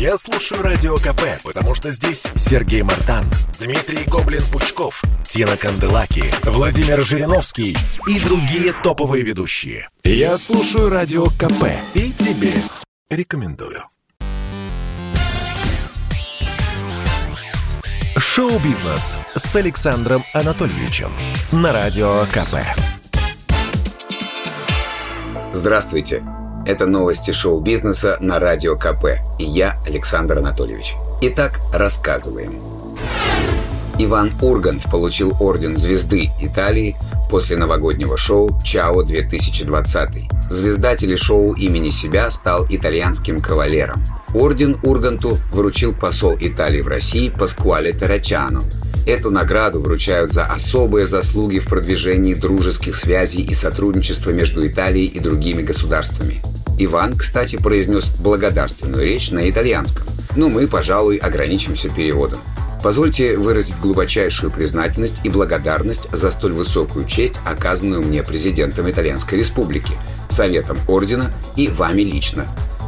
Я слушаю Радио КП, потому что здесь Сергей Мартан, Дмитрий Гоблин-Пучков, Тина Канделаки, Владимир Жириновский и другие топовые ведущие. Я слушаю Радио КП и тебе рекомендую. Шоу-бизнес с Александром Анатольевичем на Радио КП. Здравствуйте. Это новости шоу-бизнеса на Радио КП. И я, Александр Анатольевич. Итак, рассказываем. Иван Ургант получил орден звезды Италии после новогоднего шоу «Чао-2020». Звезда телешоу имени себя стал итальянским кавалером. Орден Урганту вручил посол Италии в России Паскуале Тарачано. Эту награду вручают за особые заслуги в продвижении дружеских связей и сотрудничества между Италией и другими государствами. Иван, кстати, произнес благодарственную речь на итальянском. Но мы, пожалуй, ограничимся переводом. Позвольте выразить глубочайшую признательность и благодарность за столь высокую честь, оказанную мне президентом Итальянской Республики, Советом Ордена и вами лично,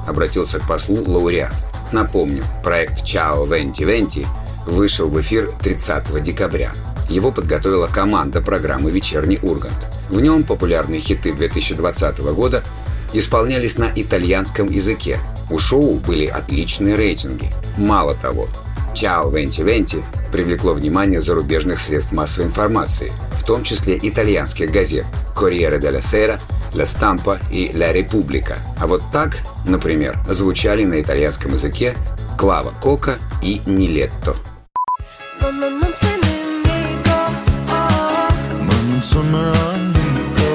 обратился к послу лауреат. Напомню, проект «Чао Венти Венти» вышел в эфир 30 декабря. Его подготовила команда программы «Вечерний Ургант». В нем популярные хиты 2020 года исполнялись на итальянском языке. У шоу были отличные рейтинги. Мало того, «Чао, Венти Венти» привлекло внимание зарубежных средств массовой информации, в том числе итальянских газет «Corriere della Sera», «La Stampa» и «La Repubblica». А вот так, например, звучали на итальянском языке «Клава Кока» и «Нилетто». Manzona amico.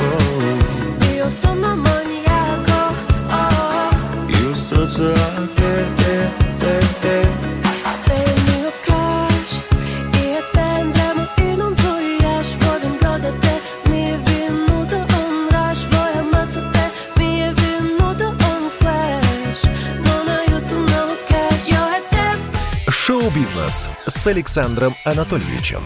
Oh. Io sono amante. Шоу-бизнес с Александром Анатольевичем.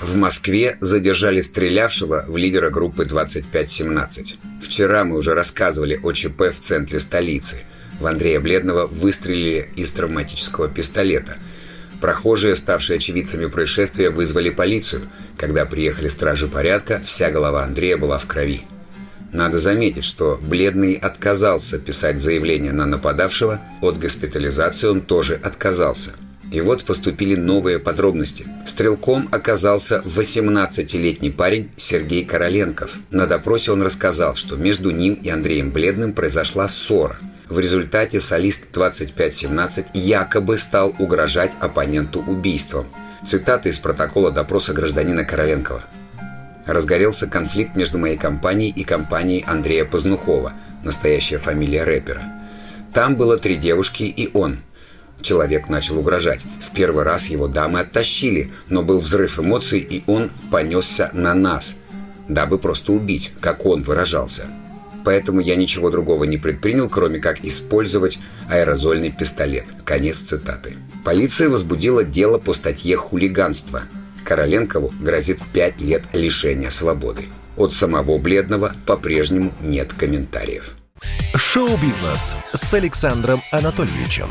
В Москве задержали стрелявшего в лидера группы 2517. Вчера мы уже рассказывали о ЧП в центре столицы. В Андрея Бледного выстрелили из травматического пистолета. Прохожие, ставшие очевидцами происшествия, вызвали полицию. Когда приехали стражи порядка, вся голова Андрея была в крови. Надо заметить, что Бледный отказался писать заявление на нападавшего, от госпитализации он тоже отказался. И вот поступили новые подробности. Стрелком оказался 18-летний парень Сергей Короленков. На допросе он рассказал, что между ним и Андреем Бледным произошла ссора. В результате солист 2517 якобы стал угрожать оппоненту убийством. Цитата из протокола допроса гражданина Короленкова разгорелся конфликт между моей компанией и компанией Андрея Познухова, настоящая фамилия рэпера. Там было три девушки и он. Человек начал угрожать. В первый раз его дамы оттащили, но был взрыв эмоций, и он понесся на нас, дабы просто убить, как он выражался. Поэтому я ничего другого не предпринял, кроме как использовать аэрозольный пистолет. Конец цитаты. Полиция возбудила дело по статье «Хулиганство», Короленкову грозит 5 лет лишения свободы. От самого Бледного по-прежнему нет комментариев. Шоу-бизнес с Александром Анатольевичем.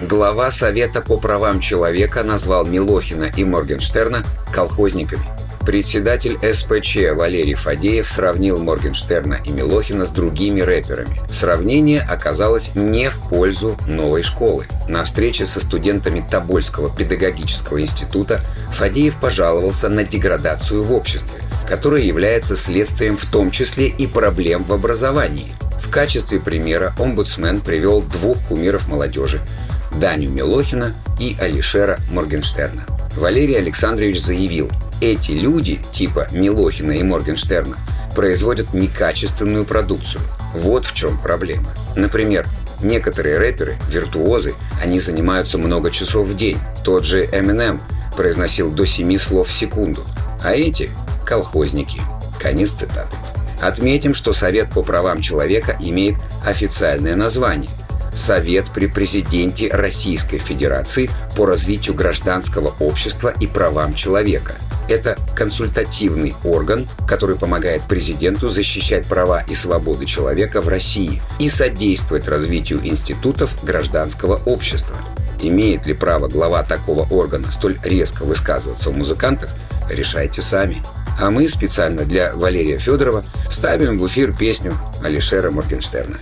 Глава Совета по правам человека назвал Милохина и Моргенштерна колхозниками – Председатель СПЧ Валерий Фадеев сравнил Моргенштерна и Милохина с другими рэперами. Сравнение оказалось не в пользу новой школы. На встрече со студентами Тобольского педагогического института Фадеев пожаловался на деградацию в обществе, которая является следствием в том числе и проблем в образовании. В качестве примера омбудсмен привел двух кумиров молодежи – Даню Милохина и Алишера Моргенштерна. Валерий Александрович заявил, эти люди, типа Милохина и Моргенштерна, производят некачественную продукцию. Вот в чем проблема. Например, некоторые рэперы, виртуозы, они занимаются много часов в день. Тот же Eminem произносил до 7 слов в секунду. А эти – колхозники. Конец цитаты. Отметим, что Совет по правам человека имеет официальное название – Совет при президенте Российской Федерации по развитию гражданского общества и правам человека. Это консультативный орган, который помогает президенту защищать права и свободы человека в России и содействовать развитию институтов гражданского общества. Имеет ли право глава такого органа столь резко высказываться о музыкантах, решайте сами. А мы специально для Валерия Федорова ставим в эфир песню Алишера Моргенштерна.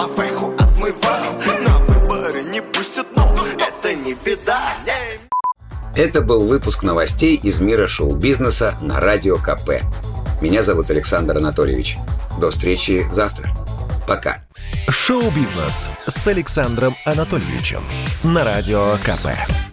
Леха головеху отмывал На выборы не пустят, но это не беда Это был выпуск новостей из мира шоу-бизнеса на Радио КП. Меня зовут Александр Анатольевич. До встречи завтра. Пока. Шоу-бизнес с Александром Анатольевичем на Радио КП.